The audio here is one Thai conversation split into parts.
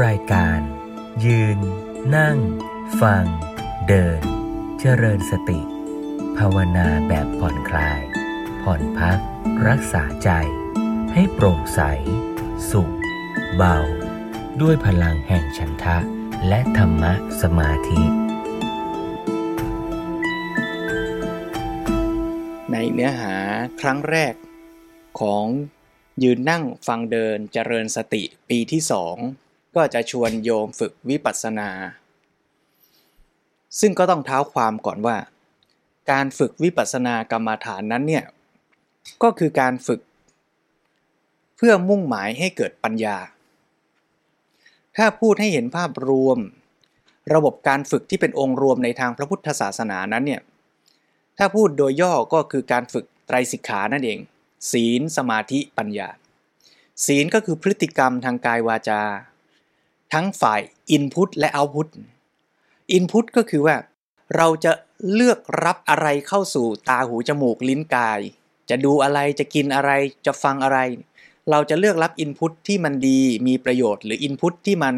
รายการ ยืน นั่ง ฟัง เดิน เจริญสติ ภาวนาแบบผ่อนคลาย ผ่อนพัก รักษาใจ ให้โปร่งใส สุข เบา ด้วยพลังแห่งฉันทะ และธรรมะสมาธิ ในเนื้อหาครั้งแรกของยืนนั่งฟังเดินเจริญสติปีที่สอง ก็จะชวนโยมฝึกวิปัสสนา ซึ่งก็ต้องเท้าความก่อนว่า การฝึกวิปัสสนากรรมฐานนั้นเนี่ยก็คือการฝึก เพื่อมุ่งหมายให้เกิดปัญญา ถ้าพูดให้เห็นภาพรวม ระบบการฝึกที่เป็นองค์รวมในทางพระพุทธศาสนานั้นเนี่ยถ้าพูดโดยย่อก็คือการฝึกไตรสิกขานั่นเอง ศีลสมาธิปัญญา ศีลก็คือพฤติกรรมทางกายวาจา ทั้งฝ่าย Input และ Output Input ก็คือว่า เราจะเลือกรับอะไรเข้าสู่ตาหูจมูกลิ้นกาย จะดูอะไรจะกินอะไรจะฟังอะไร เราจะเลือกรับ Input ที่มันดีมีประโยชน์หรือ Input ที่มัน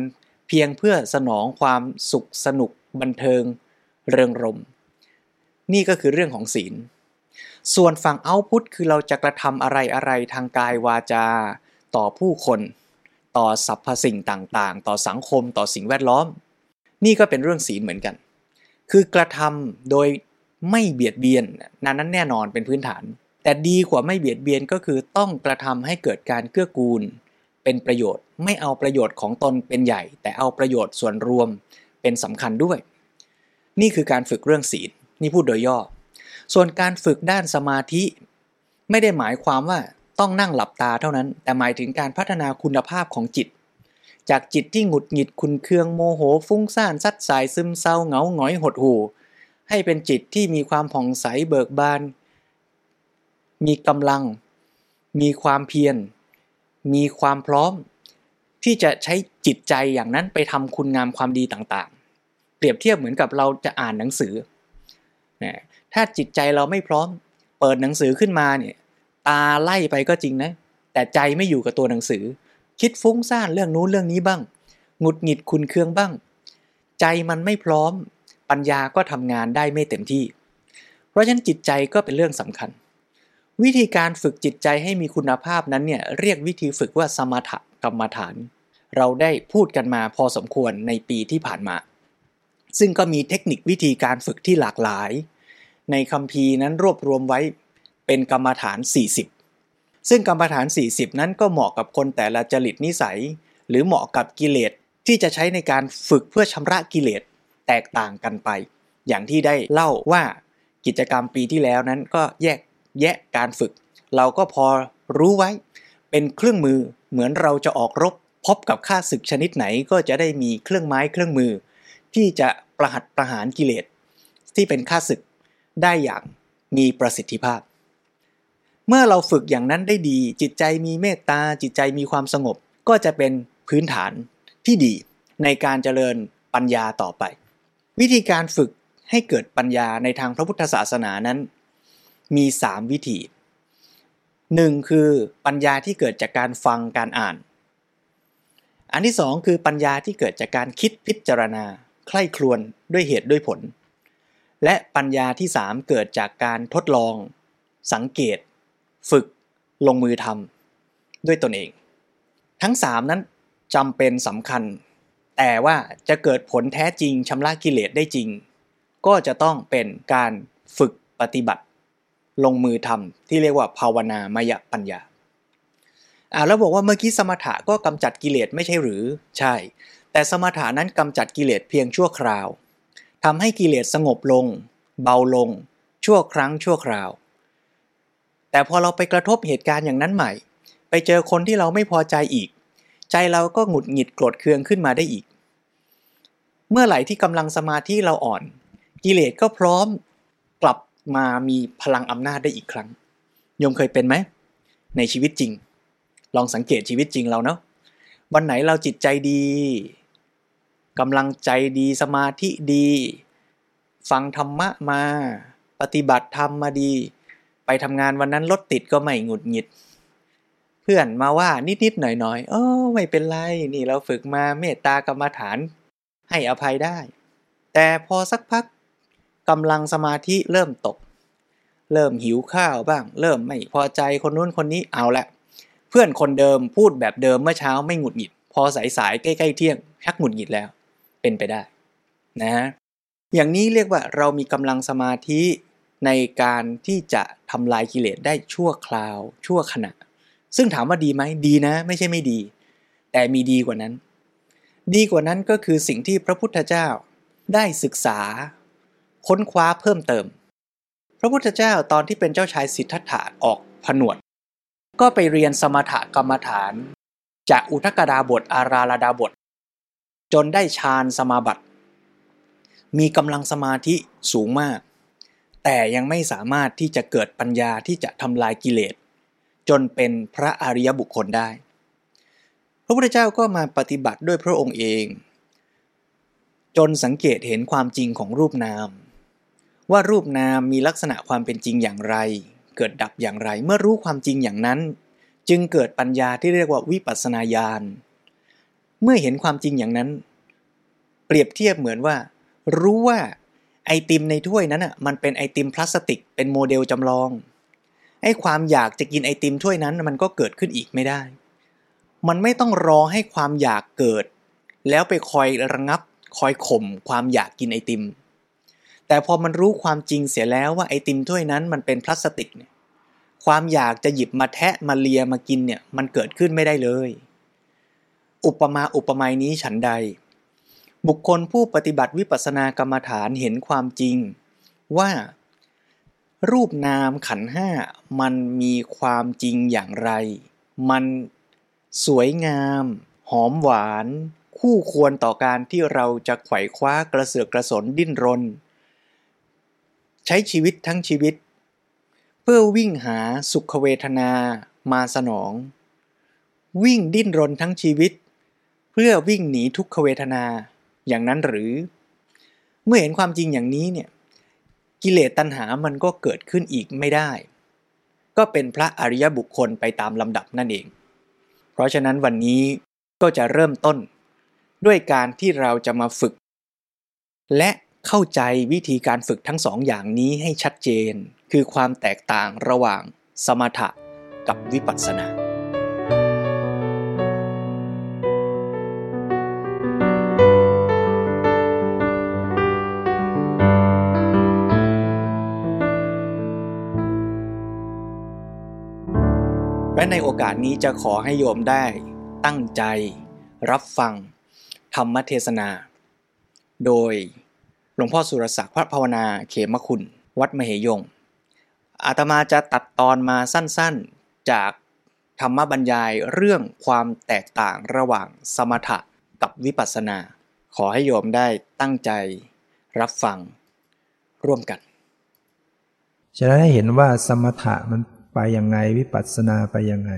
เพียงเพื่อสนองความสุขสนุกบันเทิง เริงรม นี่ก็คือเรื่องของศีล ส่วนฝั่งเอาพุทคือเราจะกระทำอะไรอะไรทางกายวาจา ต่อผู้คน ต่อสรรพสิ่งต่างๆ ต่อสังคมต่อสิ่งแวดล้อม นี่ก็เป็นเรื่องศีลเหมือนกัน คือกระทำโดยไม่เบียดเบียนนั้นนั้นแน่นอนเป็นพื้นฐาน แต่ดีกว่าไม่เบียดเบียนก็คือต้องกระทำให้เกิดการเกื้อกูล เป็นประโยชน์ไม่เอาประโยชน์ของตนเป็นใหญ่ แต่เอาประโยชน์ส่วนรวมเป็นสำคัญด้วย นี่คือการฝึกเรื่องศีลนี่พูดโดยย่อ ส่วนการฝึกด้านสมาธิ ไม่ได้หมายความว่า ต้องนั่งหลับตาเท่านั้น แต่หมายถึงการพัฒนาคุณภาพของจิต จากจิตที่หงุดหงิดคุณเคืองโมโห ฟุ้งซ่านซัดสายซึมเศร้าเหงาหงอยหดหู่ ให้เป็นจิตที่มีความผ่องใสเบิกบาน มีกำลัง มีความเพียร มีความพร้อม ที่จะใช้จิตใจอย่างนั้นไปทำคุณงามความดีต่างๆ เปรียบเทียบเหมือนกับเราจะอ่านหนังสือ ถ้าจิตใจเราไม่พร้อม เปิดหนังสือขึ้นมาเนี่ย ตาไล่ไปก็จริงนะ แต่ใจไม่อยู่กับตัวหนังสือ คิดฟุ้งซ่านเรื่องนู้นเรื่องนี้บ้างหงุดหงิดคุณเคืองบ้าง ใจมันไม่พร้อม ปัญญาก็ทำงานได้ไม่เต็มที่ เพราะฉะนั้นจิตใจก็เป็นเรื่องสำคัญ วิธีการฝึกจิตใจให้มีคุณภาพนั้นเนี่ยเรียกวิธีฝึกว่าสมถกรรมฐาน เราได้พูดกันมาพอสมควรในปีที่ผ่านมา ซึ่งก็มีเทคนิควิธีการฝึกที่หลากหลาย ในคำพีนั้นรวบรวมไว้ เป็นกรรมฐาน 40 ซึ่งกรรมฐาน 40 นั้นก็เหมาะกับคนแต่ละจริตนิสัย หรือเหมาะกับกิเลสที่จะใช้ในการฝึกเพื่อชำระกิเลสแตกต่างกันไป อย่างที่ได้เล่าว่ากิจกรรมปีที่แล้วนั้นก็แยกแยะการฝึก เราก็พอรู้ไว้ เป็นเครื่องมือเหมือนเราจะออกรบ พบกับข้าศึกชนิดไหนก็จะได้มีเครื่องไม้เครื่องมือ ที่จะประหัตประหารกิเลสที่เป็นข้าศึกได้อย่างมีประสิทธิภาพ เมื่อเราฝึกอย่างนั้นได้ดี จิตใจมีเมตตาจิตใจมีความสงบ ก็จะเป็นพื้นฐานที่ดี ในการเจริญปัญญาต่อไป วิธีการฝึกให้เกิดปัญญาในทางพระพุทธศาสนานั้น มี 3 วิธีหนึ่งคือปัญญาที่เกิดจากการฟังการอ่าน อันที่สองคือปัญญาที่เกิดจากการคิดพิจารณา ใคร่ครวญด้วยเหตุด้วยผล และปัญญาที่3เกิดจากการทดลอง สังเกต ฝึกลงมือทำด้วยตนเอง ทั้ง 3 นั้นจำเป็นสำคัญ แต่ว่าจะเกิดผลแท้จริงชำระกิเลสได้จริง ก็จะต้องเป็นการฝึกปฏิบัติ ลงมือทำที่เรียกว่าภาวนามยปัญญาอ่าแล้วบอกว่าเมื่อกี้สมถะก็กำจัดกิเลสไม่ใช่หรือใช่ แต่สมถะนั้นกำจัดกิเลสเพียงชั่วคราวทำให้กิเลสสงบลง เบาลง ชั่วครั้งชั่วคราว แต่พอเราไปกระทบเหตุการณ์อย่างนั้นใหม่ ไปเจอคนที่เราไม่พอใจอีก ใจเราก็หงุดหงิดโกรธเคืองขึ้นมาได้อีก เมื่อไหร่ที่กำลังสมาธิเราอ่อน กิเลสก็พร้อมกลับมามีพลังอำนาจได้อีกครั้งโยมเคยเป็นไหมในชีวิตจริง ลองสังเกตชีวิตจริงเราเนาะวันไหนเราจิตใจดีกำลังใจดีสมาธิดี ฟังธรรมะมา ปฏิบัติธรรมมาดี ไปทำงานวันนั้นรถติดก็ไม่หงุดหงิด เพื่อนมาว่านิดๆหน่อยๆเออไม่เป็นไร นี่เราฝึกมาเมตตากรรมฐาน ให้อภัยได้ แต่พอสักพักกำลังสมาธิเริ่มตก เริ่มหิวข้าวบ้าง เริ่มไม่พอใจคนนู้นคนนี้เอาละ เพื่อนคนเดิมพูดแบบเดิมเมื่อเช้าไม่หงุดหงิด พอสายๆใกล้ๆเที่ยงชักหงุดหงิดแล้ว เป็นไปได้ นะอย่างนี้เรียกว่าเรามีกำลังสมาธิ ในการที่จะทำลายกิเลสได้ชั่วคราว ชั่วขณะ ซึ่งถามว่าดีไหมดีนะ ไม่ใช่ไม่ดี แต่มีดีกว่านั้น ดีกว่านั้นก็คือสิ่งที่พระพุทธเจ้าได้ศึกษา ค้นคว้าเพิ่มเติม พระพุทธเจ้าตอนที่เป็นเจ้าชายสิทธัตถะออกผนวด ก็ไปเรียนสมถกรรมฐาน จากอุทกดาบทอาราลดาบท จนได้ฌานสมาบัติ มีกำลังสมาธิสูงมาก แต่ยังไม่สามารถที่จะเกิดปัญญาที่จะทำลายกิเลส จนเป็นพระอริยบุคคลได้ พระพุทธเจ้าก็มาปฏิบัติด้วยพระองค์เอง จนสังเกตเห็นความจริงของรูปนาม ว่ารูปนามมีลักษณะความเป็นจริงอย่างไร เกิดดับอย่างไร เมื่อรู้ความจริงอย่างนั้น จึงเกิดปัญญาที่เรียกว่าวิปัสสนาญาณ เมื่อเห็นความจริงอย่างนั้น เปรียบเทียบเหมือนว่า รู้ว่า ไอติมในถ้วยนั้นอะมันเป็นไอติมพลาสติก เป็นโมเดลจำลองไอความอยากจะกินไอติมถ้วยนั้นมันก็เกิดขึ้นอีกไม่ได้ มันไม่ต้องรอให้ความอยากเกิด แล้วไปคอยระงับคอยข่มความอยากกินไอติม แต่พอมันรู้ความจริงเสียแล้วว่าไอติมถ้วยนั้นมันเป็นพลาสติกเนี่ยความอยากจะหยิบมาแทะมาเลียมากินเนี่ยมันเกิดขึ้นไม่ได้เลย อุปมาอุปไมยนี้ฉันใด บุคคลผู้ปฏิบัติวิปัสสนากรรมฐานเห็นความจริง ว่า รูปนามขันห้ามันมีความจริงอย่างไร มันสวยงาม หอมหวาน คู่ควรต่อการที่เราจะไขว่คว้ากระเสือกกระสนดิ้นรน ใช้ชีวิตทั้งชีวิต เพื่อวิ่งหาสุขเวทนามาสนอง วิ่งดิ้นรนทั้งชีวิต เพื่อวิ่งหนีทุกขเวทนา อย่างนั้นหรือ เมื่อเห็นความจริงอย่างนี้เนี่ยกิเลสตัณหามันก็เกิดขึ้นอีกไม่ได้ ก็เป็นพระอริยบุคคลไปตามลำดับนั่นเอง เพราะฉะนั้นวันนี้ก็จะเริ่มต้น ด้วยการที่เราจะมาฝึก และเข้าใจวิธีการฝึกทั้งสองอย่างนี้ให้ชัดเจน คือความแตกต่างระหว่างสมถะกับวิปัสสนา และในโอกาสนี้จะขอให้โยมได้ตั้งใจรับฟัง ธรรมเทศนา โดยหลวงพ่อสุรศักดิ์พระภาวนาเขมคุณ วัดมเหยง อาตมาจะตัดตอนมาสั้นๆ จากธรรมบรรยายเรื่องความแตกต่างระหว่างสมถะกับวิปัสสนา ขอให้โยมได้ตั้งใจรับฟังร่วมกัน จะได้เห็นว่าสมถะมัน ไปยังไงวิปัสสนาไปยังไง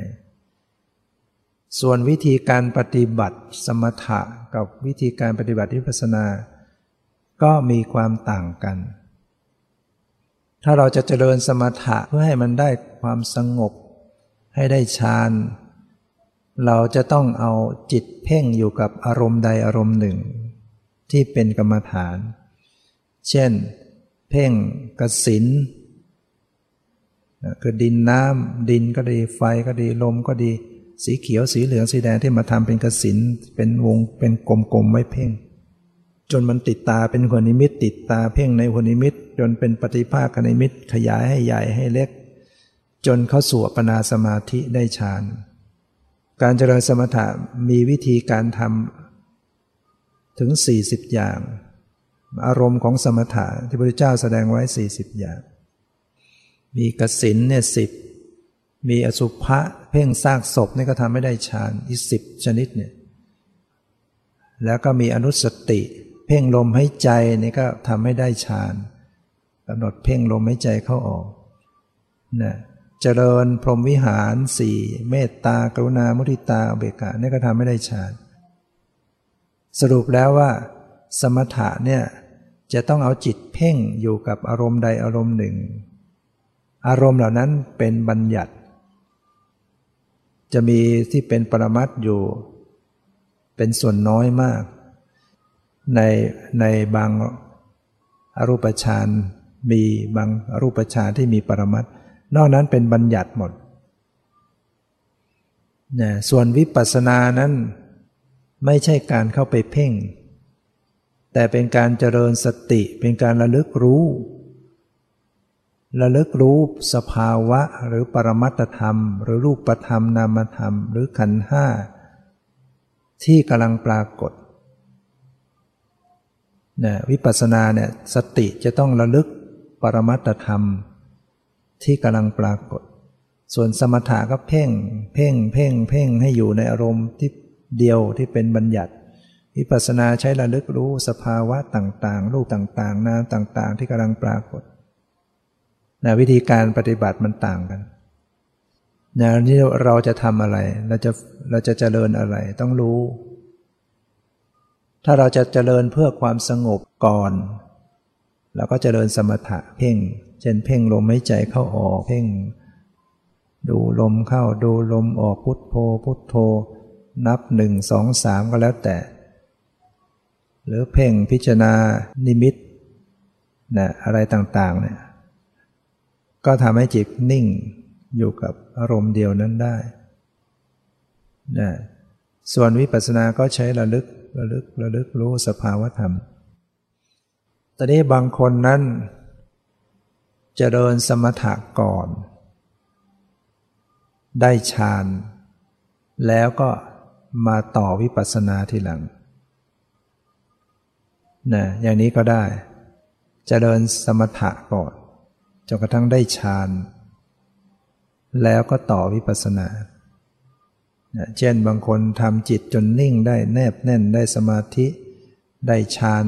ส่วนวิธีการปฏิบัติสมถะกับวิธีการปฏิบัติวิปัสสนา ก็มีความต่างกัน ถ้าเราจะเจริญสมถะเพื่อให้มันได้ความสงบ ให้ได้ฌานเราจะต้องเอาจิตเพ่งอยู่กับอารมณ์ใดอารมณ์หนึ่ง ที่เป็นกรรมฐาน เช่น เพ่งกสิน คือดินน้ำดินก็ดีไฟก็ดีลมก็ดี สีเขียวสีเหลืองสีแดงที่มาทำเป็นกสินเป็นวงเป็นกลมๆไว้เพ่ง จนมันติดตาเป็นหัวนิมิต ติดตาเพ่งในหัวนิมิต จนเป็นปฏิภาคนิมิตขยายให้ใหญ่ให้เล็ก จนเข้าสู่ปนาสมาธิได้ฌานการเจริญสมถะมีวิธีการทำถึง 40 อย่าง อารมณ์ของสมถะที่พระพุทธเจ้าแสดงไว้ 40 อย่าง มีกสินเนี่ยสิบมีอสุภะเพ่งซากศพนี่ก็ทำไม่ได้ฌานอีกสิบชนิดเนี่ยแล้วก็มีอนุสติ เพ่งลมให้ใจนี่ก็ทำให้ได้ฌานกำหนดเพ่งลมให้ใจเข้าออกนะเจริญพรหมวิหารสี่เมตตากรุณามุทิตาเบกานี่ก็ทำไม่ได้ฌานสรุปแล้วว่า สมถะเนี่ยจะต้องเอาจิตเพ่งอยู่กับอารมณ์ใดอารมณ์หนึ่ง อารมณ์เหล่านั้นเป็นบัญญัติ จะมีที่เป็นปรมัตอยู่ เป็นส่วนน้อยมาก ในในบางอรูปฌานมีบางอรูปฌานที่มีปรมัตนอกนั้นเป็นบัญญัติหมดนะส่วนวิปัสสนานั้น ไม่ใช่การเข้าไปเพ่ง แต่เป็นการเจริญสติเป็นการระลึกรู้ ระลึกรู้สภาวะหรือปรมัตธรรม หรือรูปธรรมนามธรรม หรือขันห้าที่กำลังปรากฏนะวิปัสสนาเนี่ยสติจะต้องระลึกปรมัตธรรม ที่กำลังปรากฏ ส่วนสมถะก็เพ่ง เพ่ง เพ่ง เพ่งให้อยู่ในอารมณ์ที่เดียวที่เป็นบัญญัติ วิปัสสนาใช้ระลึกรู้สภาวะต่างๆ รูปต่างๆ นามต่างๆ ที่กำลังปรากฏ นะวิธีการปฏิบัติมันต่างกันนะนี่เราจะทำอะไร เราจะเราจะเจริญอะไร ต้องรู้ ถ้าเราจะเจริญเพื่อความสงบก่อนเราก็เจริญสมถะเพ่ง เช่นเพ่งลมหายใจเข้าออก เพ่ง ดูลมเข้าดูลมออกพุทโธ พุทโธ นับหนึ่งสองสามก็แล้วแต่ หรือเพ่งพิจารณานิมิตนะอะไรต่างๆเนี่ย ก็ทำให้จิตนิ่งอยู่กับอารมณ์เดียวนั้นได้นะส่วนวิปัสสนาก็ใช้ระลึกระลึกระลึกรู้สภาวธรรม ตอนนี้บางคนนั้นจเจริญสมถะก่อน ได้ฌานแล้วก็มาต่อวิปัสสนาทีหลังนะอย่างนี้ก็ได้จเจริญสมถะก่อน จนกระทั่งได้ฌาน แล้วก็ต่อวิปัสสนาเช่นบางคนทำจิตจนนิ่งได้แนบแน่นได้สมาธิได้ฌาน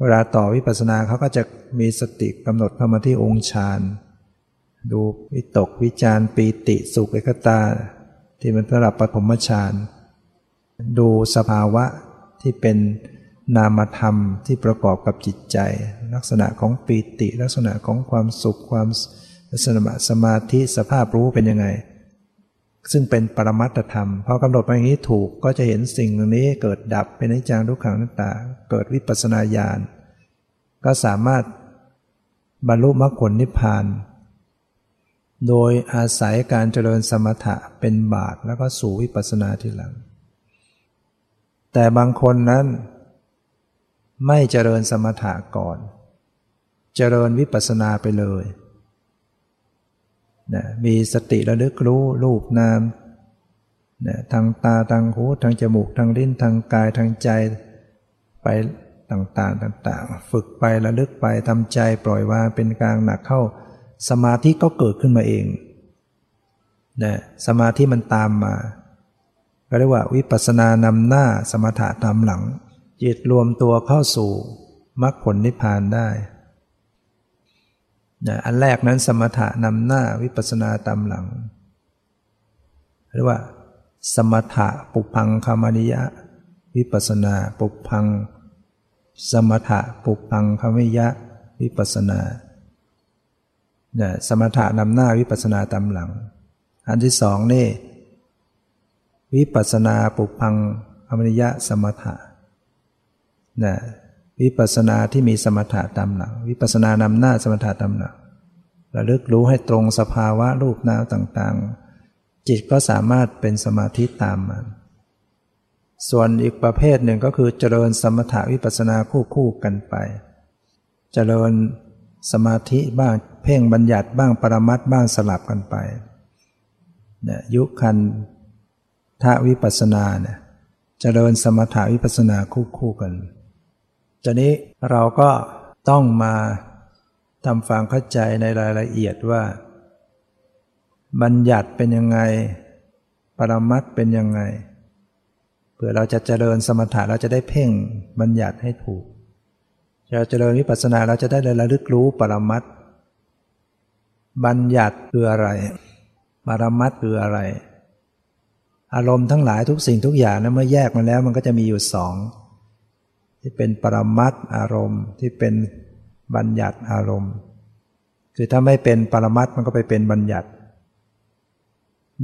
เวลาต่อวิปัสสนาเขาก็จะมีสติกำหนดเข้ามาที่องค์ฌานดูวิตกวิจารปีติสุขเอกตา ที่มันระดับปฐมฌานดูสภาวะที่เป็นนามธรรมที่ประกอบกับจิตใจ ลักษณะของปีติ ลักษณะของความสุขความลักษณะสมาธิสภาพรู้เป็นยังไง ซึ่งเป็นปรมัตธรรมพอกำหนดมาอย่างนี้ถูกก็จะเห็นสิ่งเหล่านี้เกิดดับเป็นนิจังทุกขังนัตตา เกิดวิปัสนาญาณก็สามารถบรรลุมรรคผลนิพพาน โดยอาศัยการเจริญสมถะเป็นบาทแล้วก็สู่วิปัสนาทีหลัง แต่บางคนนั้นไม่เจริญสมถะก่อน เจริญวิปัสสนาไปเลยนะมีสติระลึกรู้รูปนามนะทางตาทางหูทางจมูกทางลิ้นทางกายทางใจไปต่างๆต่างๆ ฝึกไประลึกไปทำใจปล่อยวางเป็นกลางหนักเข้า สมาธิก็เกิดขึ้นมาเองนะสมาธิมันตามมาก็เรียกว่าวิปัสสนานำหน้าสมถะตามหลังจิตรวมตัวเข้าสู่มรรคผลนิพพานได้ นะอันแรกนั้นสมถะนำหน้าวิปัสสนาตามหลังเรียกว่า สมถะปุพังคามนิยะ วิปัสนาปุพัง สมถะปุพังคมิยะ วิปัสนาเนี่ยสมถะนำหน้าวิปัสนาตามหลัง อันที่สองนี่ วิปัสนาปุพังคมิยะสมถะเนี่ย วิปัสนาที่มีสมถะตามหลังวิปัสนานำหน้าสมถะตามหลังระลึกรู้ให้ตรงสภาวะรูปนามต่างๆ จิตก็สามารถเป็นสมาธิตามมันส่วนอีกประเภทหนึ่งก็คือเจริญสมถาวิปัสนาคู่คู่กันไป เจริญสมาธิบ้างเพ่งบัญญัติบ้างปรมัตบ้างสลับกันไปเนี่ยยุคันทวิปัสนาเนี่ยเจริญสมถาวิปัสนาคู่คู่กัน จากนี้เราก็ต้องมาทำฟังเข้าใจในรายละเอียดว่า บัญญัติเป็นยังไง ปรมัตเป็นยังไง เพื่อเราจะเจริญสมถะเราจะได้เพ่งบัญญัติให้ถูกเราเจริญวิปัสสนาเราจะได้ระลึกรู้ปรมัตบัญญัติคืออะไร ปรมัตคืออะไร อารมณ์ทั้งหลายทุกสิ่งทุกอย่างนะเมื่อแยกมาแล้วมันก็จะมีอยู่สอง ที่เป็นปรมัตอารมณ์ ที่เป็นบัญญัติอารมณ์ คือถ้าไม่เป็นปรมัตมันก็ไปเป็นบัญญัติ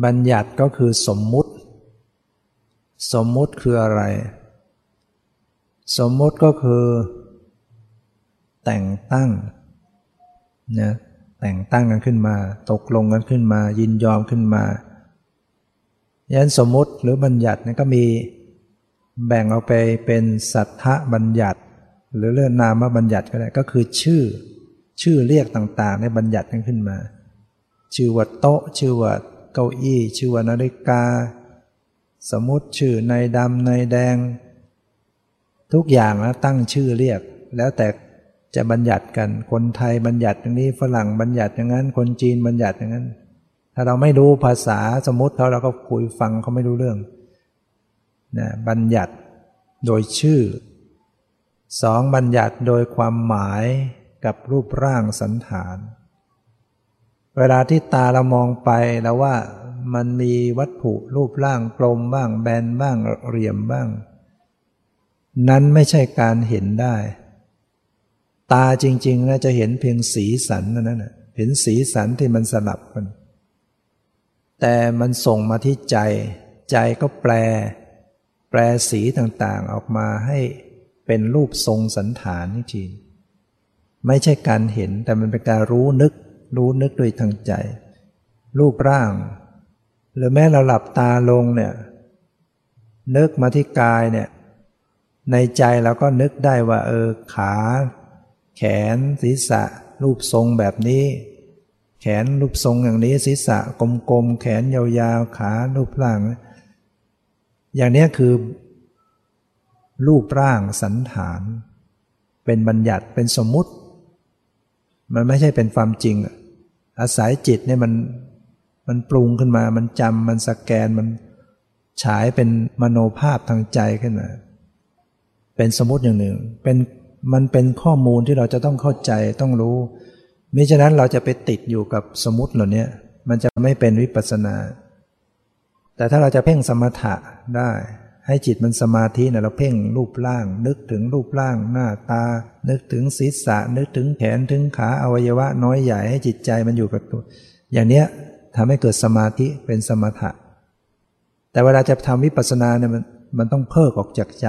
บัญญัติก็คือสมมุติ สมมุติคืออะไร สมมุติก็คือ แต่งตั้งนะแต่งตั้งกันขึ้นมา ตกลงกันขึ้นมา ยินยอมขึ้นมายันสมมุติหรือบัญญัตินี่ก็มี แบ่งออกไปเป็นสัทธบัญญัติ หรือเรื่องนามบัญญัติก็ได้ก็คือชื่อ ชื่อเรียกต่างๆในบัญญัติกันขึ้นมา ชื่อว่าโต๊ะ ชื่อว่าเก้าอี้ ชื่อว่านาฬิกา สมมติชื่อในดำในแดง ทุกอย่างนะตั้งชื่อเรียก แล้วแต่จะบัญญัติกันคนไทยบัญญัติอย่างนี้ฝรั่งบัญญัติอย่างนั้น คนจีนบัญญัติอย่างนั้น ถ้าเราไม่รู้ภาษาสมมติเขาเราก็คุยฟังเขาไม่รู้เรื่อง นะบัญญัติโดยชื่อสองบัญญัติโดยความหมายกับรูปร่างสันฐาน เวลาที่ตาเรามองไปแล้วว่ามันมีวัตถุรูปร่างกลมบ้างแบนบ้างเหลี่ยมบ้าง นั้นไม่ใช่การเห็นได้ ตาจริงๆนะจะเห็นเพียงสีสันนั้นนะเห็นสีสันที่มันสลับกัน แต่มันส่งมาที่ใจ ใจก็แปล แปลสีต่างๆออกมาให้เป็นรูปทรงสันฐานจริงไม่ใช่การเห็นแต่มันเป็นการรู้นึก รู้นึกโดยทางใจ รูปร่าง หรือแม้เราหลับตาลงเนี่ยนึกมาที่กายเนี่ยในใจเราก็นึกได้ว่าเออขา แขนศีรษะ รูปทรงแบบนี้ แขนรูปทรงอย่างนี้ศีรษะกลมๆแขนยาวๆขารูปร่าง อย่างนี้คือ รูปร่างสันฐาน เป็นบัญญัติเป็นสมมุติ มันไม่ใช่เป็นความจริง อาศัยจิตเนี่ยมันมันปรุงขึ้นมา มันจำมันสแกนมันฉายเป็นมโนภาพทางใจขึ้นมา เป็นสมมติอย่างหนึ่ง เป็นมันเป็นข้อมูลที่เราจะต้องเข้าใจต้องรู้มิฉะนั้นเราจะไปติดอยู่กับสมมติเหล่านี้มันจะไม่เป็นวิปัสสนา แต่ถ้าเราจะเพ่งสมถะได้ ให้จิตมันสมาธิเนี่ยเราเพ่งรูปร่าง นึกถึงรูปร่างหน้าตา นึกถึงศีรษะ นึกถึงแขนถึงขาอวัยวะน้อยใหญ่ให้จิตใจมันอยู่กับตัว อย่างเนี้ยทำให้เกิดสมาธิเป็นสมถะ แต่เวลาจะทำวิปัสสนาเนี่ยมันมันต้องเพิกออกจากใจ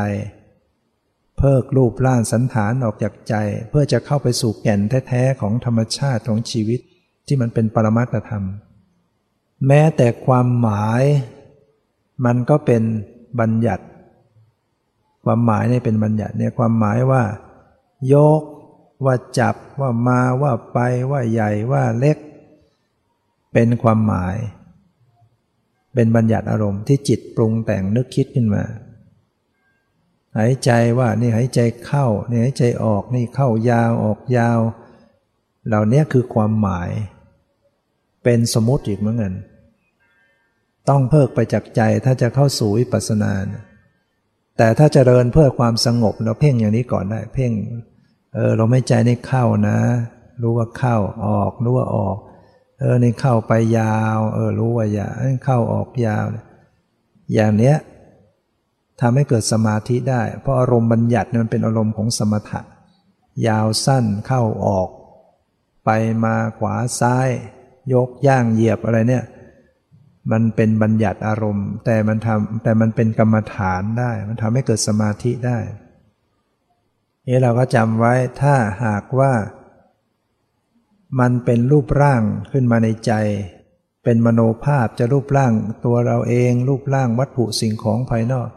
เพิกรูปร่างสันฐานออกจากใจ เพื่อจะเข้าไปสู่แก่นแท้ๆของธรรมชาติของชีวิตที่มันเป็นปรมัตธรรม แม้แต่ความหมาย มันก็เป็นบัญญัติ ความหมายนี่เป็นบัญญัติเนี่ยความหมายว่า ยก ว่าจับว่ามาว่าไปว่าใหญ่ว่าเล็ก เป็นความหมาย เป็นบัญญัติอารมณ์ที่จิตปรุงแต่งนึกคิดขึ้นมา หายใจว่านี่หายใจเข้านี่หายใจออกนี่เข้ายาวออกยาว เหล่านี้คือความหมาย เป็นสมมติอีกเหมือนกัน ต้องเพิกไปจากใจถ้าจะเข้าสู่วิปัสสนา แต่ถ้าจเจริญเพื่อความสงบเราเพ่งอย่างนี้ก่อนได้ เพ่ง เออเราไม่ใจนี่เข้านะ รู้ว่าเข้าออก รู้ว่าออก เออนี่เข้าไปยาว เออรู้ว่ายาวเข้าออกยาว อย่างเนี้ยทำให้เกิดสมาธิได้ เพราะอารมณ์บัญญัติมันเป็นอารมณ์ของสมถะ ยาวสั้นเข้าออก ไปมาขวาซ้าย ยกย่างเหยียบอะไรเนี่ย มันเป็นบัญญัติอารมณ์ แต่มันทำแต่มันเป็นกรรมฐานได้ มันทำให้เกิดสมาธิได้ นี่เราก็จำไว้ถ้าหากว่า มันเป็นรูปร่างขึ้นมาในใจ เป็นมโนภาพจะรูปร่างตัวเราเอง รูปร่างวัตถุสิ่งของภายนอก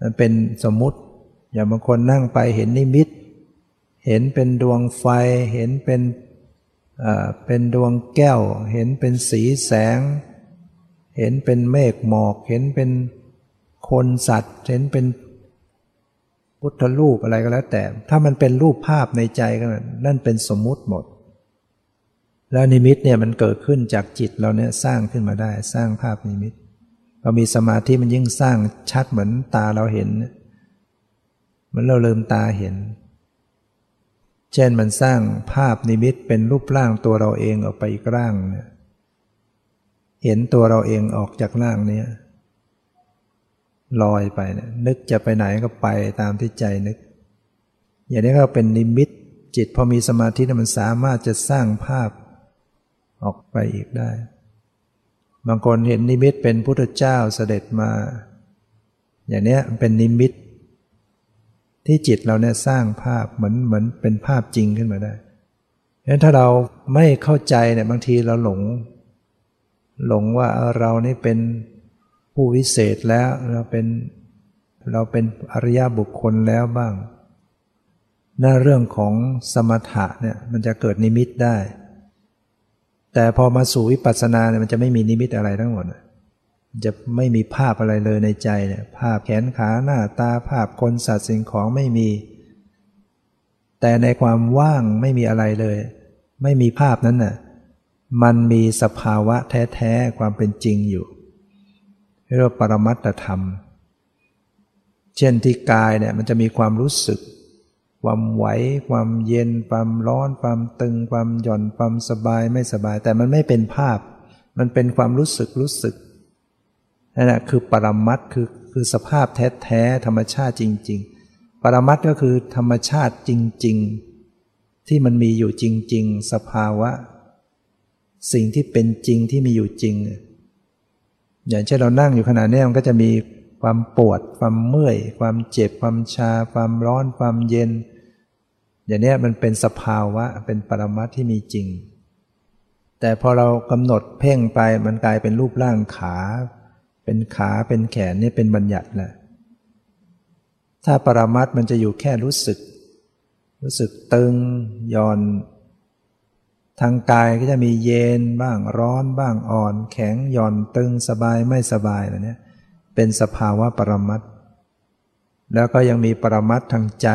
มันเป็นสมมุติ อย่างบางคนนั่งไปเห็นนิมิต เห็นเป็นดวงไฟ เห็นเป็นเป็นดวงแก้ว เห็นเป็นสีแสง เห็นเป็นเมฆหมอก เห็นเป็นคนสัตว์ เห็นเป็นพุทธรูปอะไรก็แล้ว แต่ ถ้ามันเป็นรูปภาพในใจก็นั่นเป็นสมมุติหมด แล้วนิมิตเนี่ยมันเกิดขึ้นจากจิตเราเนี่ยสร้างขึ้นมาได้ สร้างภาพนิมิตพอมีสมาธิมันยิ่งสร้างชัดเหมือนตาเราเห็นเหมือนเราเริ่มตาเห็น เช่นมันสร้างภาพนิมิตเป็นรูปร่างตัวเราเองออกไปอีกร่างเนี่ย เห็นตัวเราเองออกจากร่างนี้ลอยไปเนี่ยนึกจะไปไหนก็ไปตามที่ใจนึก อย่างนี้ก็เป็นนิมิตจิตพอมีสมาธิมันสามารถจะสร้างภาพออกไปอีกได้ บางคนเห็นนิมิตเป็นพุทธเจ้าเสด็จมา อย่างนี้เป็นนิมิต ที่จิตเราเนี่ยสร้างภาพเหมือนเหมือนเป็นภาพจริงขึ้นมาได้ฉะนั้นถ้าเราไม่เข้าใจเนี่ยบางทีเราหลง หลงว่าเรานี่เป็นผู้วิเศษแล้วเราเป็นเราเป็นอริยบุคคลแล้วบ้างหน้าเรื่องของสมถะเนี่ยมันจะเกิดนิมิตได้ แต่พอมาสู่วิปัสสนาเนี่ยมันจะไม่มีนิมิตอะไรทั้งหมดจะไม่มีภาพอะไรเลยในใจเนี่ยภาพแขนขาหน้าตาภาพคนสัตว์สิ่งของไม่มี แต่ในความว่างไม่มีอะไรเลย ไม่มีภาพนั้นน่ะ มันมีสภาวะแท้ๆความเป็นจริงอยู่เรียกว่าปรมัตธรรม เช่นที่กายเนี่ยมันจะมีความรู้สึก ความไหว ความเย็น ความร้อน ความตึง ความหย่อน ความสบายไม่สบาย แต่มันไม่เป็นภาพ มันเป็นความรู้สึกรู้สึกนั่นแหละคือปรมัตคือคือสภาพแท้แท้ธรรมชาติจริง ๆ ปรมัตก็คือธรรมชาติจริง ๆ ที่มันมีอยู่จริง ๆ สภาวะ สิ่งที่เป็นจริงที่มีอยู่จริง อย่างเช่นเรานั่งอยู่ขณะนี้มันก็จะมีความปวด ความเมื่อย ความเจ็บ ความชา ความร้อน ความเย็น อย่างนี้มันเป็นสภาวะเป็นปรมัตที่มีจริง แต่พอเรากำหนดเพ่งไปมันกลายเป็นรูปร่างขา เป็นขาเป็นแขนนี่เป็นบัญญัติแหละถ้าปรมัตมันจะอยู่แค่รู้สึก รู้สึกตึงย่อน ทางกายก็จะมีเย็นบ้างร้อนบ้างอ่อน แข็งหย่อนตึงสบายไม่สบายอะไรเนี้ยเป็นสภาวะปรมัตแล้วก็ยังมีปรมัตทางใจ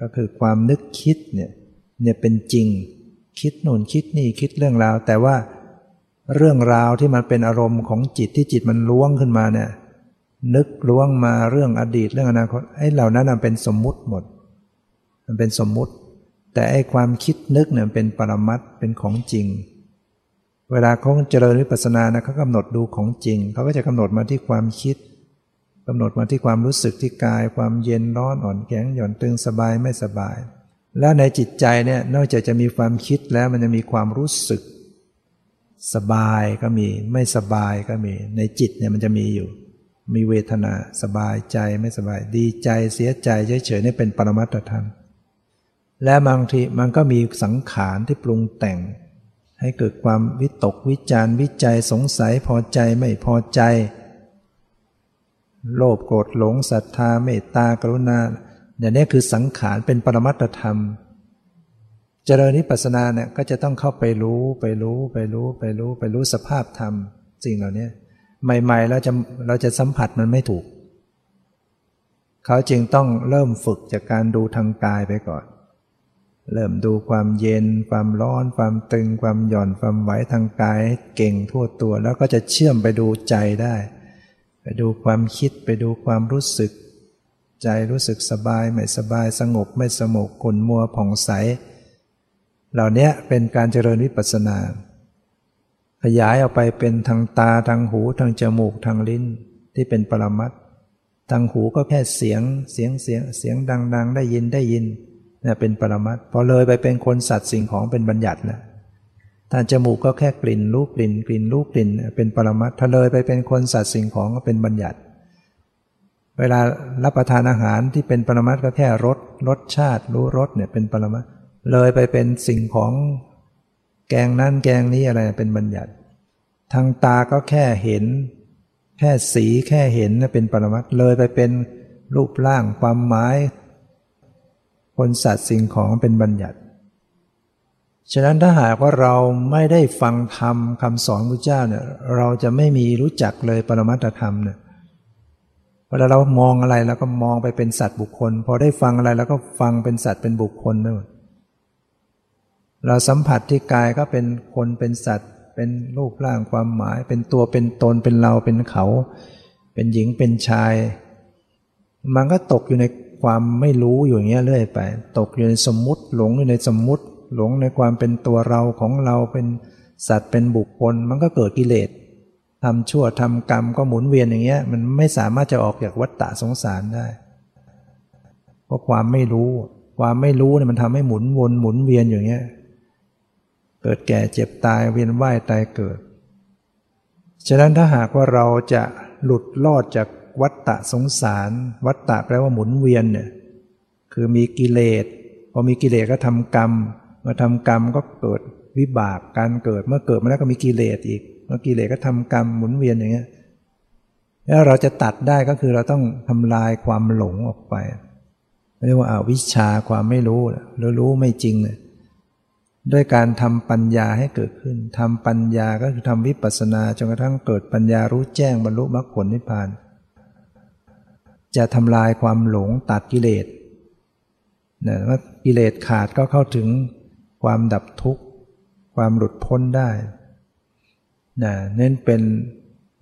ก็คือความนึกคิดเนี่ยเนี่ยเป็นจริง คิดโน่นคิดนี่คิดเรื่องราว แต่ว่าเรื่องราวที่มันเป็นอารมณ์ของจิตที่จิตมันล้วงขึ้นมาเนี่ยนึกล้วงมาเรื่องอดีตเรื่องอนาคตไอ้เหล่านั้นเป็นสมมุติหมด มันเป็นสมมุติ แต่ไอ้ความคิดนึกเนี่ยเป็นปรมัตเป็นของจริง เวลาเขาเจริญวิปัสสนานะเขากำหนดดูของจริง เขาก็จะกำหนดมาที่ความคิดกำหนดมาที่ความรู้สึกที่กาย ความเย็นร้อนอ่อนแข็งหย่อนตึงสบายไม่สบาย แล้วในจิตใจเนี่ยนอกจากจะมีความคิดแล้วมันจะมีความรู้สึก สบายก็มี ไม่สบายก็มี ในจิตเนี่ยมันจะมีอยู่ มีเวทนา สบายใจไม่สบาย ดีใจเสียใจเฉยๆนี่เป็นปรมัตถธรรม และบางทีมันก็มีสังขารที่ปรุงแต่ง ให้เกิดความวิตกวิจารวิจัยสงสัยพอใจไม่พอใจ โลภโกรธหลงศรัทธาเมตตากรุณาอย่างนี้คือสังขารเป็นปรมัตธรรม เจริญนิพพานาเนี่ยก็จะต้องเข้าไปรู้ไปรู้ไปรู้ไปรู้ไปรู้สภาพธรรมสิ่งเหล่านี้ใหม่ๆเราจะเราจะสัมผัสมันไม่ถูก เขาจึงต้องเริ่มฝึกจากการดูทางกายไปก่อน เริ่มดูความเย็น ความร้อน ความตึง ความหย่อน ความไหวทางกาย เก่งทั่วตัว แล้วก็จะเชื่อมไปดูใจได้ ไปดูความคิด ไปดูความรู้สึก ใจรู้สึกสบาย ไม่สบาย สงบ ไม่สงบขุนมัว ผ่องใส เหล่านี้เป็นการเจริญวิปัสสนา ขยายออกไปเป็นทางตา ทางหู ทางจมูก ทางลิ้น ที่เป็นปรมัตทางหูก็แค่เสียง เสียง เสียง เสียงดัง ๆ ได้ยิน ได้ยิน เนี่ยเป็นปรมัตพอเลยไปเป็นคนสัตว์สิ่งของเป็นบัญญัติแล้วทางจมูกก็แค่กลิ่นรูปกลิ่นกลิ่นรูปกลิ่น เป็นปรมัตถ์ทะเลยไปเป็นคนสัตว์สิ่งของก็เป็นบัญญัติ เวลารับประทานอาหารที่เป็นปรมัตก็แค่รสรสชาติ รู้รสเนี่ยเป็นปรมัตเลยไปเป็นสิ่งของแกงนั้นแกงนี้อะไรเป็นบัญญัติ ทางตาก็แค่เห็น แค่สีแค่เห็นเป็นปรมัตเลยไปเป็นรูปร่างความหมาย คนสัตว์สิ่งของเป็นบัญญัติ ฉะนั้นถ้าหากว่าเราไม่ได้ฟังธรรมคำสอนพระเจ้าเนี่ยเราจะไม่มีรู้จักเลยปรมัตธรรมเนี่ยเวลาเรามองอะไรแล้วก็มองไปเป็นสัตว์บุคคล พอได้ฟังอะไรแล้วก็ฟังเป็นสัตว์เป็นบุคคลไปหมดเราสัมผัสที่กายก็เป็นคนเป็นสัตว์ เป็นรูปร่างความหมาย เป็นตัวเป็นตนเป็นเราเป็นเขา เป็นหญิงเป็นชาย มันก็ตกอยู่ใน ความไม่รู้อยู่อย่างเงี้ยเรื่อยไป ตกอยู่ในสมมุติ หลงอยู่ในสมมุติ หลงในความเป็นตัวเราของเราเป็นสัตว์เป็นบุคคล มันก็เกิดกิเลสทำชั่วทำกรรมก็หมุนเวียนอย่างเงี้ย มันไม่สามารถจะออกจากวัฏฏะสงสารได้ เพราะความไม่รู้ ความไม่รู้เนี่ยมันทำให้หมุนวนหมุนเวียนอย่างเงี้ย เกิดแก่เจ็บตายเวียนว่ายตายเกิด ฉะนั้นถ้าหากว่าเราจะหลุดรอดจาก วัฏฏะสงสาร วัฏฏะแปลว่าหมุนเวียนเนี่ยคือมีกิเลสพอมีกิเลสก็ทำกรรมมาทำกรรมก็เกิดวิบากการเกิดเมื่อเกิดมาแล้วก็มีกิเลสอีก เมื่อกิเลสก็ทำกรรมหมุนเวียนอย่างเงี้ยแล้วเราจะตัดได้ก็คือเราต้องทำลายความหลงออกไปเรียกว่าอาวิชชาความไม่รู้หรือรู้ไม่จริงเลยด้วยการทำปัญญาให้เกิดขึ้นทำปัญญาก็คือทำวิปัสสนาจนกระทั่งเกิดปัญญารู้แจ้งบรรลุมรรคผลนิพพาน จะทำลายความหลงตัดกิเลสนะว่ากิเลสขาดก็เข้าถึงความดับทุกข์ ความหลุดพ้นได้นะเน้นเป็น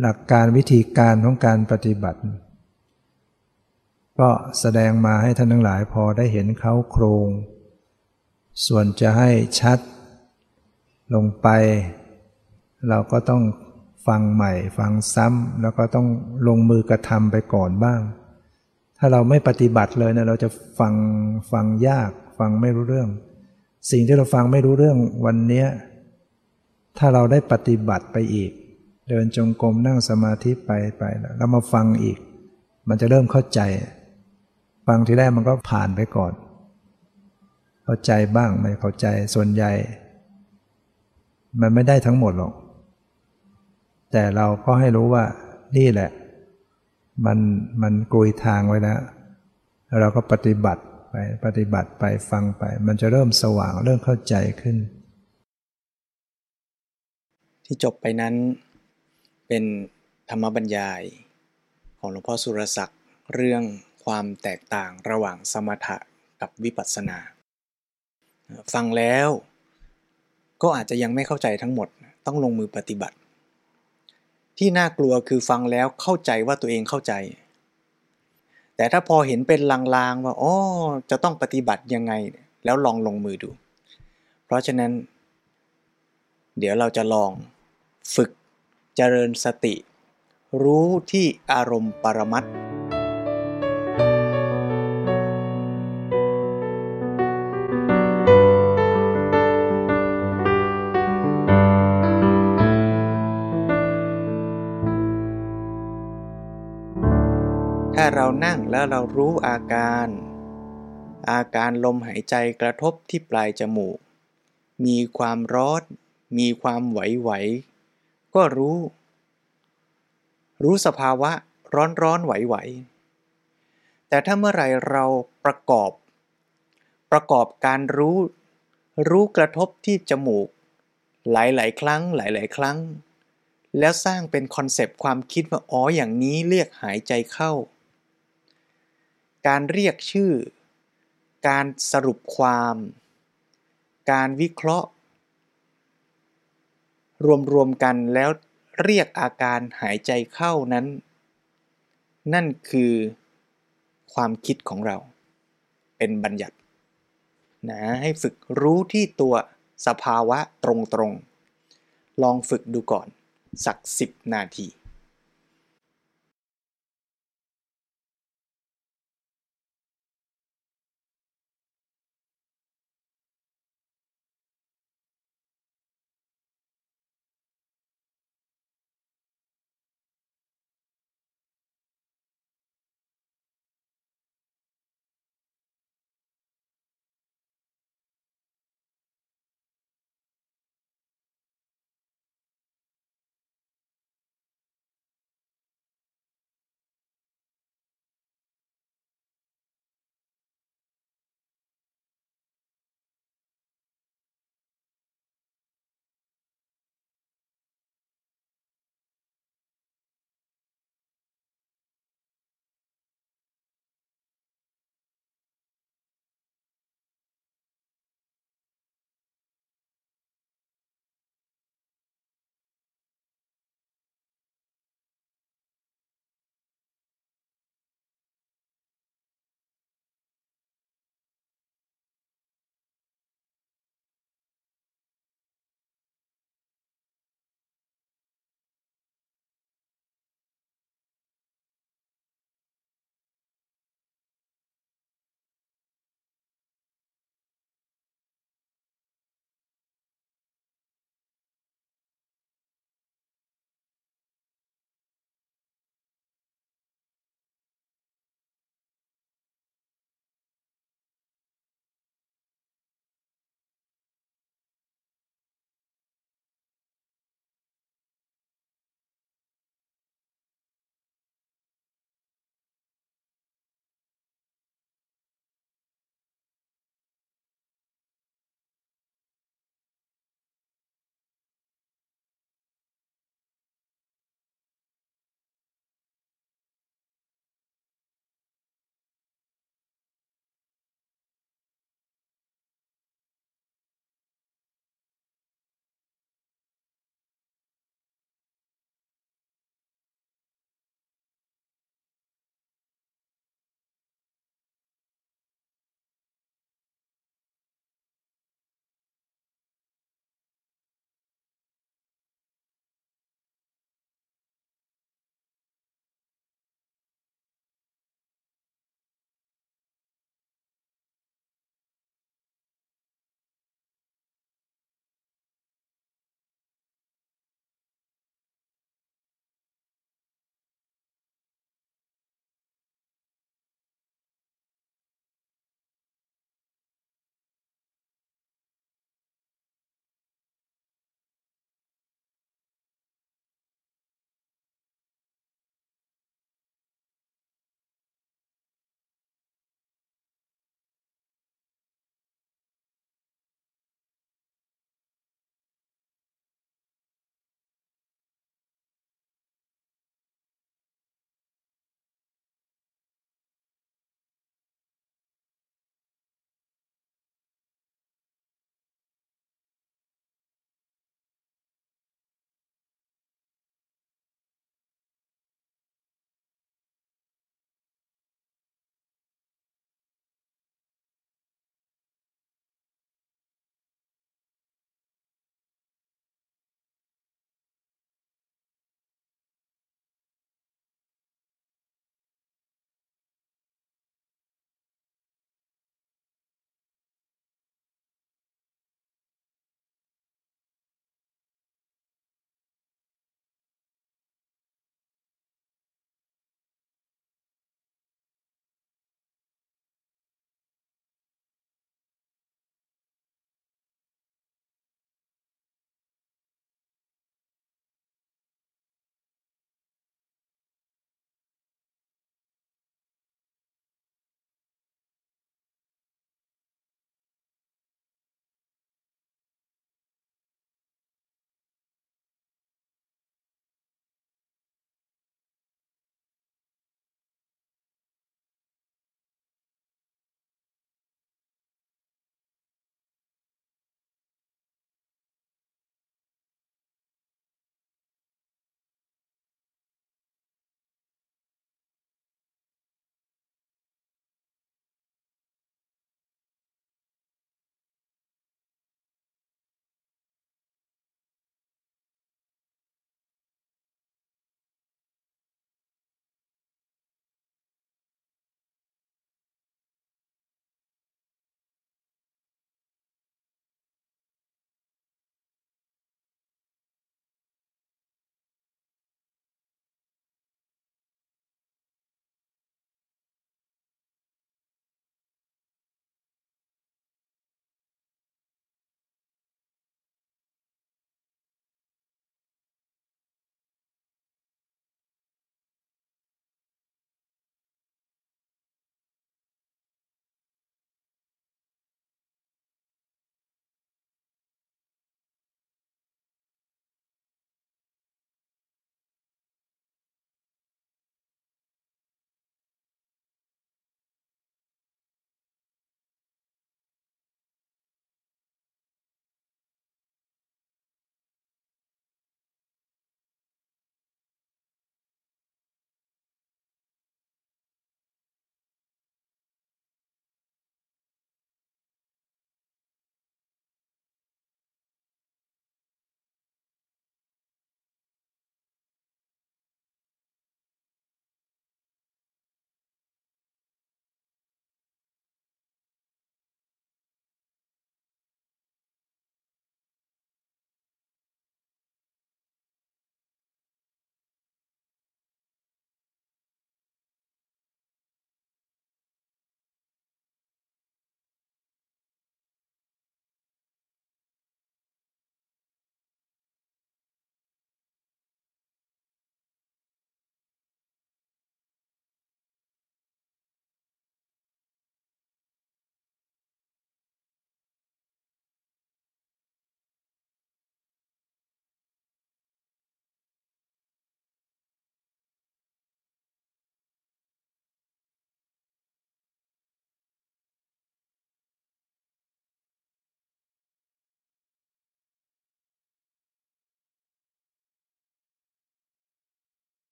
หลักการวิธีการของการปฏิบัติ ก็แสดงมาให้ท่านทั้งหลายพอได้เห็นเขาโครง ส่วนจะให้ชัดลงไป เราก็ต้องฟังใหม่ฟังซ้ำแล้วก็ต้องลงมือกระทำไปก่อนบ้าง ถ้าเราไม่ปฏิบัติเลยเนะเราจะฟังฟังยาก ฟังไม่รู้เรื่อง สิ่งที่เราฟังไม่รู้เรื่องวันนี้ถ้าเราได้ปฏิบัติไปอีก เดินจงกรมนั่งสมาธิไปไปแล้วมาฟังอีก มันจะเริ่มเข้าใจ ฟังทีแรกมันก็ผ่านไปก่อน เข้าใจบ้างไม่เข้าใจส่วนใหญ่ มันไม่ได้ทั้งหมดหรอกแต่เราก็ให้รู้ว่านี่แหละ มันมันกลุยทางไว้แล้วเราก็ปฏิบัติไปปฏิบัติไปฟังไป มันจะเริ่มสว่างเริ่มเข้าใจขึ้น ที่จบไปนั้น เป็นธรรมบรรยาย ของหลวงพ่อสุรศักดิ์เรื่องความแตกต่างระหว่างสมถะกับวิปัสสนา ฟังแล้ว ก็อาจจะยังไม่เข้าใจทั้งหมดต้องลงมือปฏิบัติ ที่น่ากลัวคือฟังแล้วเข้าใจว่าตัวเองเข้าใจ แต่ถ้าพอเห็นเป็นลางๆว่าอ๋อจะต้องปฏิบัติยังไง แล้วลองลงมือดู เพราะฉะนั้น เดี๋ยวเราจะลอง ฝึกเจริญสติ รู้ที่อารมณ์ปรมัต ถ้าเรานั่งแล้วเรารู้อาการ อาการลมหายใจกระทบที่ปลายจมูก มีความร้อน มีความไหวๆ ก็รู้ รู้สภาวะร้อนร้อนไหวๆ แต่ถ้าเมื่อไรเราประกอบ ประกอบการรู้ รู้กระทบที่จมูก หลายๆ ครั้ง หลายๆ ครั้งแล้วสร้างเป็นคอนเซปต์ความคิดว่าอ๋ออย่างนี้เรียกหายใจเข้า การเรียกชื่อ การสรุปความ การวิเคราะห์ รวมๆกันแล้วเรียกอาการหายใจเข้านั้น นั่นคือความคิดของเรา เป็นบัญญัตินะให้ฝึกรู้ที่ตัวสภาวะตรงๆ ลองฝึกดูก่อน สักสิบนาที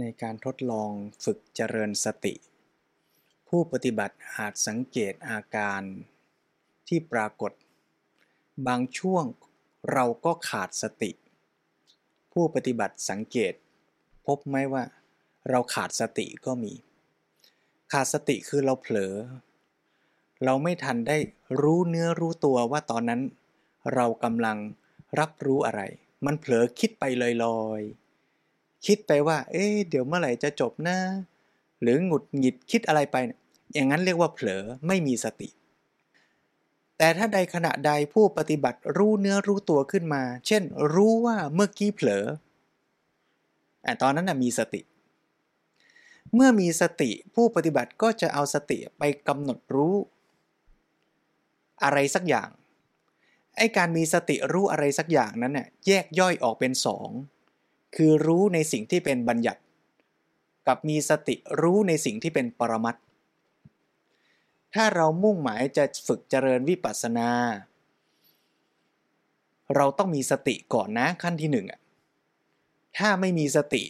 ในการทดลองฝึกเจริญสติ ผู้ปฏิบัติอาจสังเกตอาการที่ปรากฏ บางช่วงเราก็ขาดสติ ผู้ปฏิบัติสังเกต พบไหมว่า เราขาดสติก็มี ขาดสติคือเราเผลอ เราไม่ทันได้รู้เนื้อรู้ตัวว่าตอนนั้น เรากำลังรับรู้อะไร มันเผลอคิดไปลอยๆ คิดไปว่า เอ๊เดี๋ยวเมื่อไหร่จะจบนะ หรือหงุดหงิดคิดอะไรไปอย่างนั้นเรียกว่าเผลอไม่มีสติ แต่ถ้าใดขณะใดผู้ปฏิบัติรู้เนื้อรู้ตัวขึ้นมา เช่น รู้ว่าเมื่อกี้เผลอแต่ตอนนั้นนะมีสติ เมื่อมีสติผู้ปฏิบัติก็จะเอาสติไปกำหนดรู้ อะไรสักอย่างไอ้การมีสติรู้อะไรสักอย่างนั้นเนี่ยแยกย่อยออกเป็นสอง คือรู้ในสิ่งที่เป็นบัญญัติ กับมีสติรู้ในสิ่งที่เป็นปรมัตถ้าเรามุ่งหมายจะฝึกเจริญวิปัสสนา เราต้องมีสติก่อนนะขั้นที่หนึ่งอะถ้าไม่มีสติ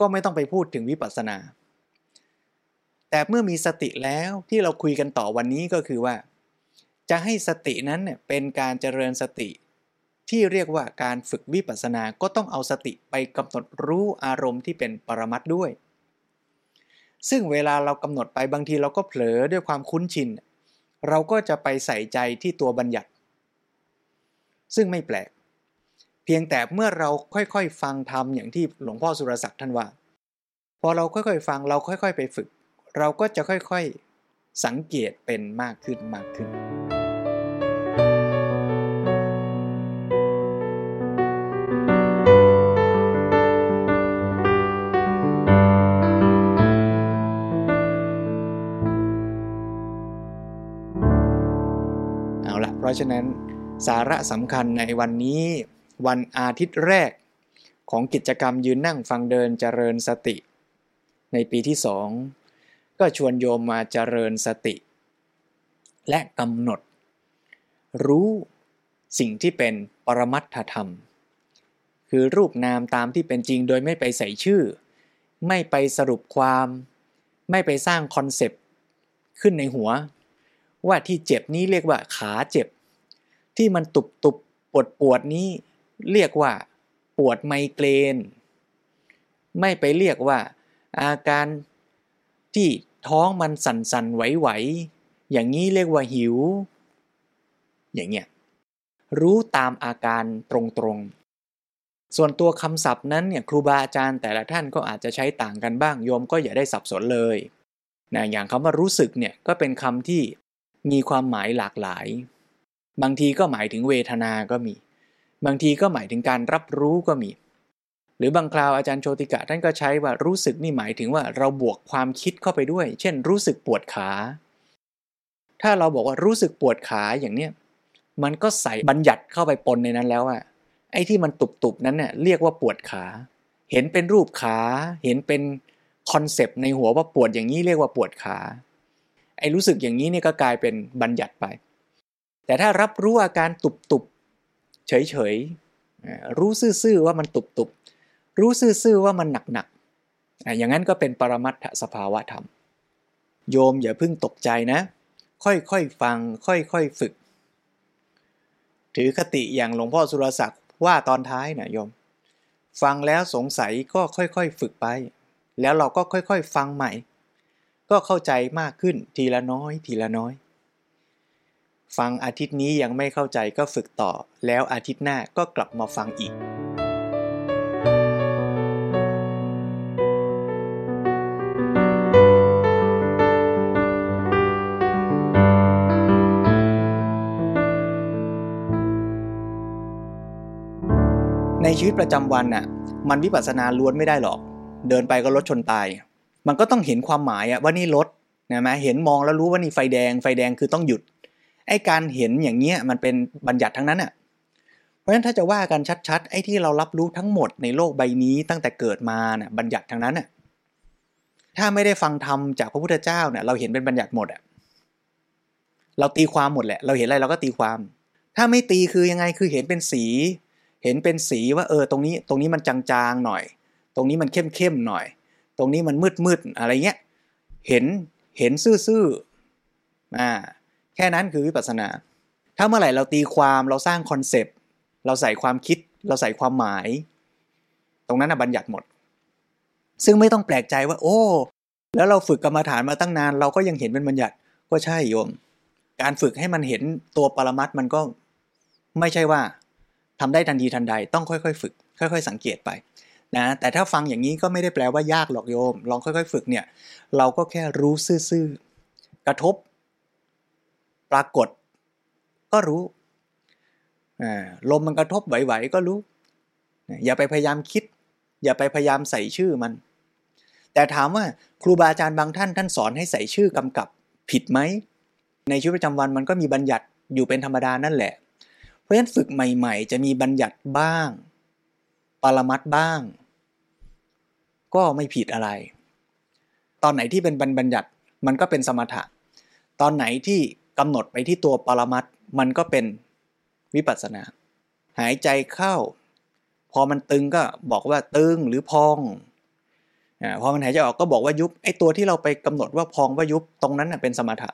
ก็ไม่ต้องไปพูดถึงวิปัสสนา แต่เมื่อมีสติแล้วที่เราคุยกันต่อวันนี้ก็คือว่า จะให้สตินั้นเนี่ยเป็นการเจริญสติ ที่เรียกว่าการฝึกวิปัสสนาก็ต้องเอาสติไปกำหนดรู้อารมณ์ที่เป็นปรมัตด้วย ซึ่งเวลาเรากำหนดไปบางทีเราก็เผลอด้วยความคุ้นชิน เราก็จะไปใส่ใจที่ตัวบัญญัติ ซึ่งไม่แปลก เพียงแต่เมื่อเราค่อยๆ ฟังธรรมอย่างที่หลวงพ่อสุรศักดิ์ท่านว่า พอเราค่อยๆ ฟังเราค่อยๆ ไปฝึก เราก็จะค่อยๆ สังเกตเป็นมากขึ้นมากขึ้น ราะฉะนั้นสาระสำคัญในวันนี้วันอาทิตย์แรกของกิจกรรมยืนนั่งฟังเดินเจริญสติ ในปีที่สองก็ชวนโยมมาเจริญสติ และกำหนด รู้สิ่งที่เป็นปรมัตถธรรม คือรูปนามตามที่เป็นจริงโดยไม่ไปใส่ชื่อ ไม่ไปสรุปความ ไม่ไปสร้าง concept ขึ้นในหัว ว่าที่เจ็บนี้เรียกว่าขาเจ็บ ที่มันตุบตุบปวดปวดนี้ เรียกว่า ปวดไมเกรน ไม่ไปเรียกว่า อาการที่ท้องมันสั่นสั่นไหวไหวอย่างนี้เรียกว่าหิว อย่างเงี้ยรู้ตามอาการตรงๆ ส่วนตัวคำศัพท์นั้นเนี่ยครูบาอาจารย์แต่ละท่านก็อาจจะใช้ต่างกันบ้างโยมก็อย่าได้สับสนเลยนะอย่างคำว่ารู้สึกเนี่ยก็เป็นคำที่มีความหมายหลากหลาย บางทีก็หมายถึงเวทนาก็มี บางทีก็หมายถึงการรับรู้ก็มี หรือบางคราวอาจารย์โชติกะท่านก็ใช้ว่ารู้สึกนี่หมายถึงว่าเราบวกความคิดเข้าไปด้วย เช่น รู้สึกปวดขา ถ้าเราบอกว่ารู้สึกปวดขาอย่างเนี้ยมันก็ใส่บัญญัติเข้าไปปนในนั้นแล้วอะไอ้ที่มันตุบๆนั้นเนี่ยเรียกว่าปวดขา เห็นเป็นรูปขา เห็นเป็นคอนเซปต์ในหัวว่าปวดอย่างนี้เรียกว่าปวดขา ไอ้รู้สึกอย่างนี้เนี่ยก็กลายเป็นบัญญัติไป แต่ถ้ารับรู้อาการตุบตุบเฉยเฉยรู้ซื่อๆว่ามันตุบตุบรู้ซื่อๆว่ามันหนักหนักอย่างนั้นก็เป็นปรมัตถสภาวะธรรม โยมอย่าเพิ่งตกใจนะ ค่อยๆฟัง ค่อยๆฝึก ถือคติอย่างหลวงพ่อสุรศักดิ์ว่าตอนท้ายนะโยม ฟังแล้วสงสัยก็ค่อยๆฝึกไป แล้วเราก็ค่อยๆ ฟังใหม่ ก็เข้าใจมากขึ้นทีละน้อยทีละน้อย ฟังอาทิตย์นี้ยังไม่เข้าใจก็ฝึกต่อ แล้วอาทิตย์หน้าก็กลับมาฟังอีกในชีวิตประจำวันน่ะมันวิปัสสนาล้วนไม่ได้หรอก เดินไปก็รถชนตาย มันก็ต้องเห็นความหมายอะว่านี่รถนะไหมเห็นมองแล้วรู้ว่านี่ไฟแดง ไฟแดงคือต้องหยุด ไอ้การเห็นอย่างเงี้ยมันเป็นบัญญัติทั้งนั้นอะเพราะฉะนั้นถ้าจะว่ากันชัดๆ ไอ้ที่เรารับรู้ทั้งหมดในโลกใบนี้ตั้งแต่เกิดมาเนี่ยบัญญัติทั้งนั้นอะถ้าไม่ได้ฟังธรรมจากพระพุทธเจ้าเนี่ยเราเห็นเป็นบัญญัติหมดอะเราตีความหมดแหละ เราเห็นอะไรเราก็ตีความ ถ้าไม่ตีคือยังไงคือเห็นเป็นสี เห็นเป็นสีว่าเออตรงนี้ตรงนี้มันจางๆหน่อย ตรงนี้มันเข้มเข้มหน่อย ตรงนี้มันมืดมืดอะไรเงี้ยเห็นเห็นซื่อๆอ่า แค่นั้นคือวิปัสสนา ถ้าเมื่อไหร่เราตีความเราสร้างคอนเซปต์เราใส่ความคิด เราใส่ความหมาย ตรงนั้นนะบัญญัติหมด ซึ่งไม่ต้องแปลกใจว่า โอ้ แล้วเราฝึกกรรมฐานมาตั้งนาน เราก็ยังเห็นเป็นบัญญัติก็ใช่โยม การฝึกให้มันเห็นตัวปรมัตมันก็ไม่ใช่ว่าทำได้ทันทีทันใด ต้องค่อยๆ ฝึก ค่อย ๆ สังเกตไปนะแต่ถ้าฟังอย่างนี้ก็ไม่ได้แปลว่ายากหรอกโยม ลองค่อย ๆ ฝึกเนี่ย เราก็แค่รู้ซื่อๆกระทบ ปรากฏ ก็รู้ลมมันกระทบไหวๆก็รู้ อย่าไปพยายามคิด อย่าไปพยายามใส่ชื่อมัน แต่ถามว่าครูบาอาจารย์บางท่านท่านสอนให้ใส่ชื่อกำกับผิดไหม ในชีวิตประจำวันมันก็มีบัญญัติอยู่เป็นธรรมดานั่นแหละ เพราะฉะนั้นฝึกใหม่ๆ จะมีบัญญัติบ้าง ปรมัดบ้าง ก็ไม่ผิดอะไร ตอนไหนที่เป็นบัญญัติมันก็เป็นสมถะ ตอนไหนที่ กำหนดไปที่ตัวปรมัดมันก็เป็นวิปัสสนา หายใจเข้า พอมันตึงก็บอกว่าตึงหรือพองอพอมันหายใจออกก็บอกว่ายุบไอ้ตัวที่เราไปกำหนดว่าพองว่ายุบตรงนั้นเป็นสมถะ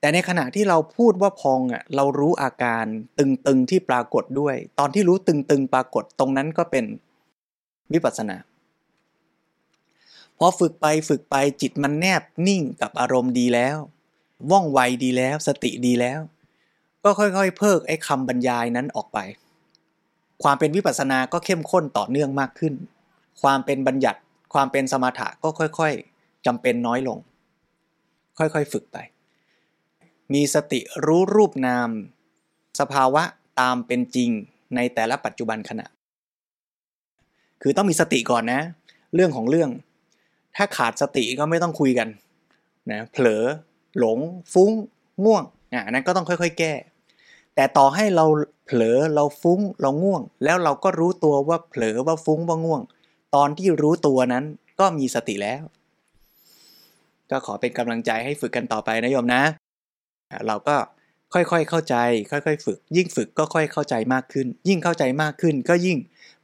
แต่ในขณะที่เราพูดว่าพองอะเรารู้อาการตึงๆที่ปรากฏด้วย ตอนที่รู้ตึงๆปรากฏตรงนั้นก็เป็นวิปัสสนาพอฝึกไปฝึกไปจิตมันแนบนิ่งกับอารมณ์ดีแล้ว ว่องไวดีแล้ว สติดีแล้ว ก็ค่อยๆ เพิกไอ้คำบรรยายนั้นออกไป ความเป็นวิปัสสนาก็เข้มข้นต่อเนื่องมากขึ้น ความเป็นบัญญัติ ความเป็นสมถะก็ค่อยๆจำเป็นน้อยลง ค่อยๆ ฝึกไป มีสติรู้รูปนาม สภาวะตามเป็นจริงในแต่ละปัจจุบันขณะ คือต้องมีสติก่อนนะ เรื่องของเรื่อง ถ้าขาดสติก็ไม่ต้องคุยกันนะเผลอ หลง ฟุ้ง ง่วงอะนั้นก็ต้องค่อย ๆ แก้ แต่ต่อให้เราเผลอเราฟุ้งเราง่วง แล้วเราก็รู้ตัวว่าเผลอว่าฟุ้งว่าง่วง ตอนที่รู้ตัวนั้นก็มีสติแล้ว ก็ขอเป็นกำลังใจให้ฝึกกันต่อไปนะโยมนะ เราก็ค่อยๆเข้าใจ ค่อยๆ ฝึก ยิ่งฝึกก็ค่อยเข้าใจมากขึ้น ยิ่งเข้าใจมากขึ้น ก็ยิ่ง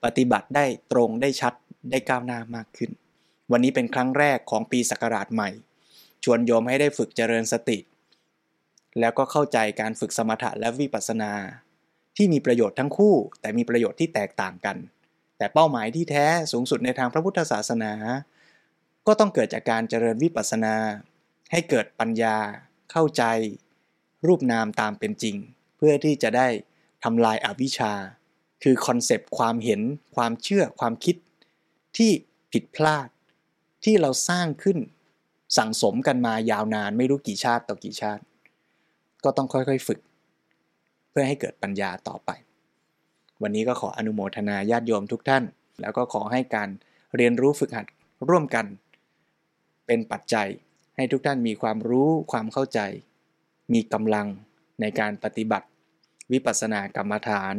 ปฏิบัติได้ตรงได้ชัดได้ก้าวหน้ามากขึ้น วันนี้เป็นครั้งแรกของปีศักราชใหม่ ชวนโยมให้ได้ฝึกเจริญสติ แล้วก็เข้าใจการฝึกสมถะและวิปัสสนา ที่มีประโยชน์ทั้งคู่ แต่มีประโยชน์ที่แตกต่างกัน แต่เป้าหมายที่แท้สูงสุดในทางพระพุทธศาสนา ก็ต้องเกิดจากการเจริญวิปัสสนา ให้เกิดปัญญา เข้าใจ รูปนามตามเป็นจริง เพื่อที่จะได้ทำลายอวิชชา คือ concept ความเห็น ความเชื่อความคิด ที่ผิดพลาด ที่เราสร้างขึ้น สั่งสมกันมายาวนานไม่รู้กี่ชาติต่อกี่ชาติ ก็ต้องค่อยๆฝึก เพื่อให้เกิดปัญญาต่อไป วันนี้ก็ขออนุโมทนาญาติโยมทุกท่าน แล้วก็ขอให้การเรียนรู้ฝึกหัดร่วมกัน เป็นปัจจัยให้ทุกท่านมีความรู้ความเข้าใจ มีกำลังในการปฏิบัติ วิปัสสนากรรมฐาน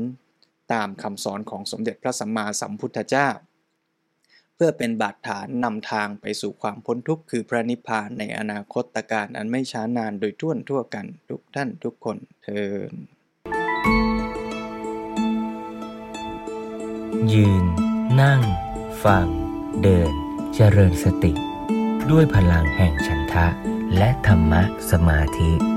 ตามคำสอนของสมเด็จพระสัมมาสัมพุทธเจ้า เพื่อเป็นบาดฐานนำทางไปสู่ความพ้นทุกข์คือพระนิพพานในอนาคตการอันไม่ช้านานโดยทั่วทั่วกันทุกท่านทุกคนเทินยืน นั่ง ฟัง เดิน เจริญสติ ด้วยพลังแห่งฉันทะ และธรรมะสมาธิ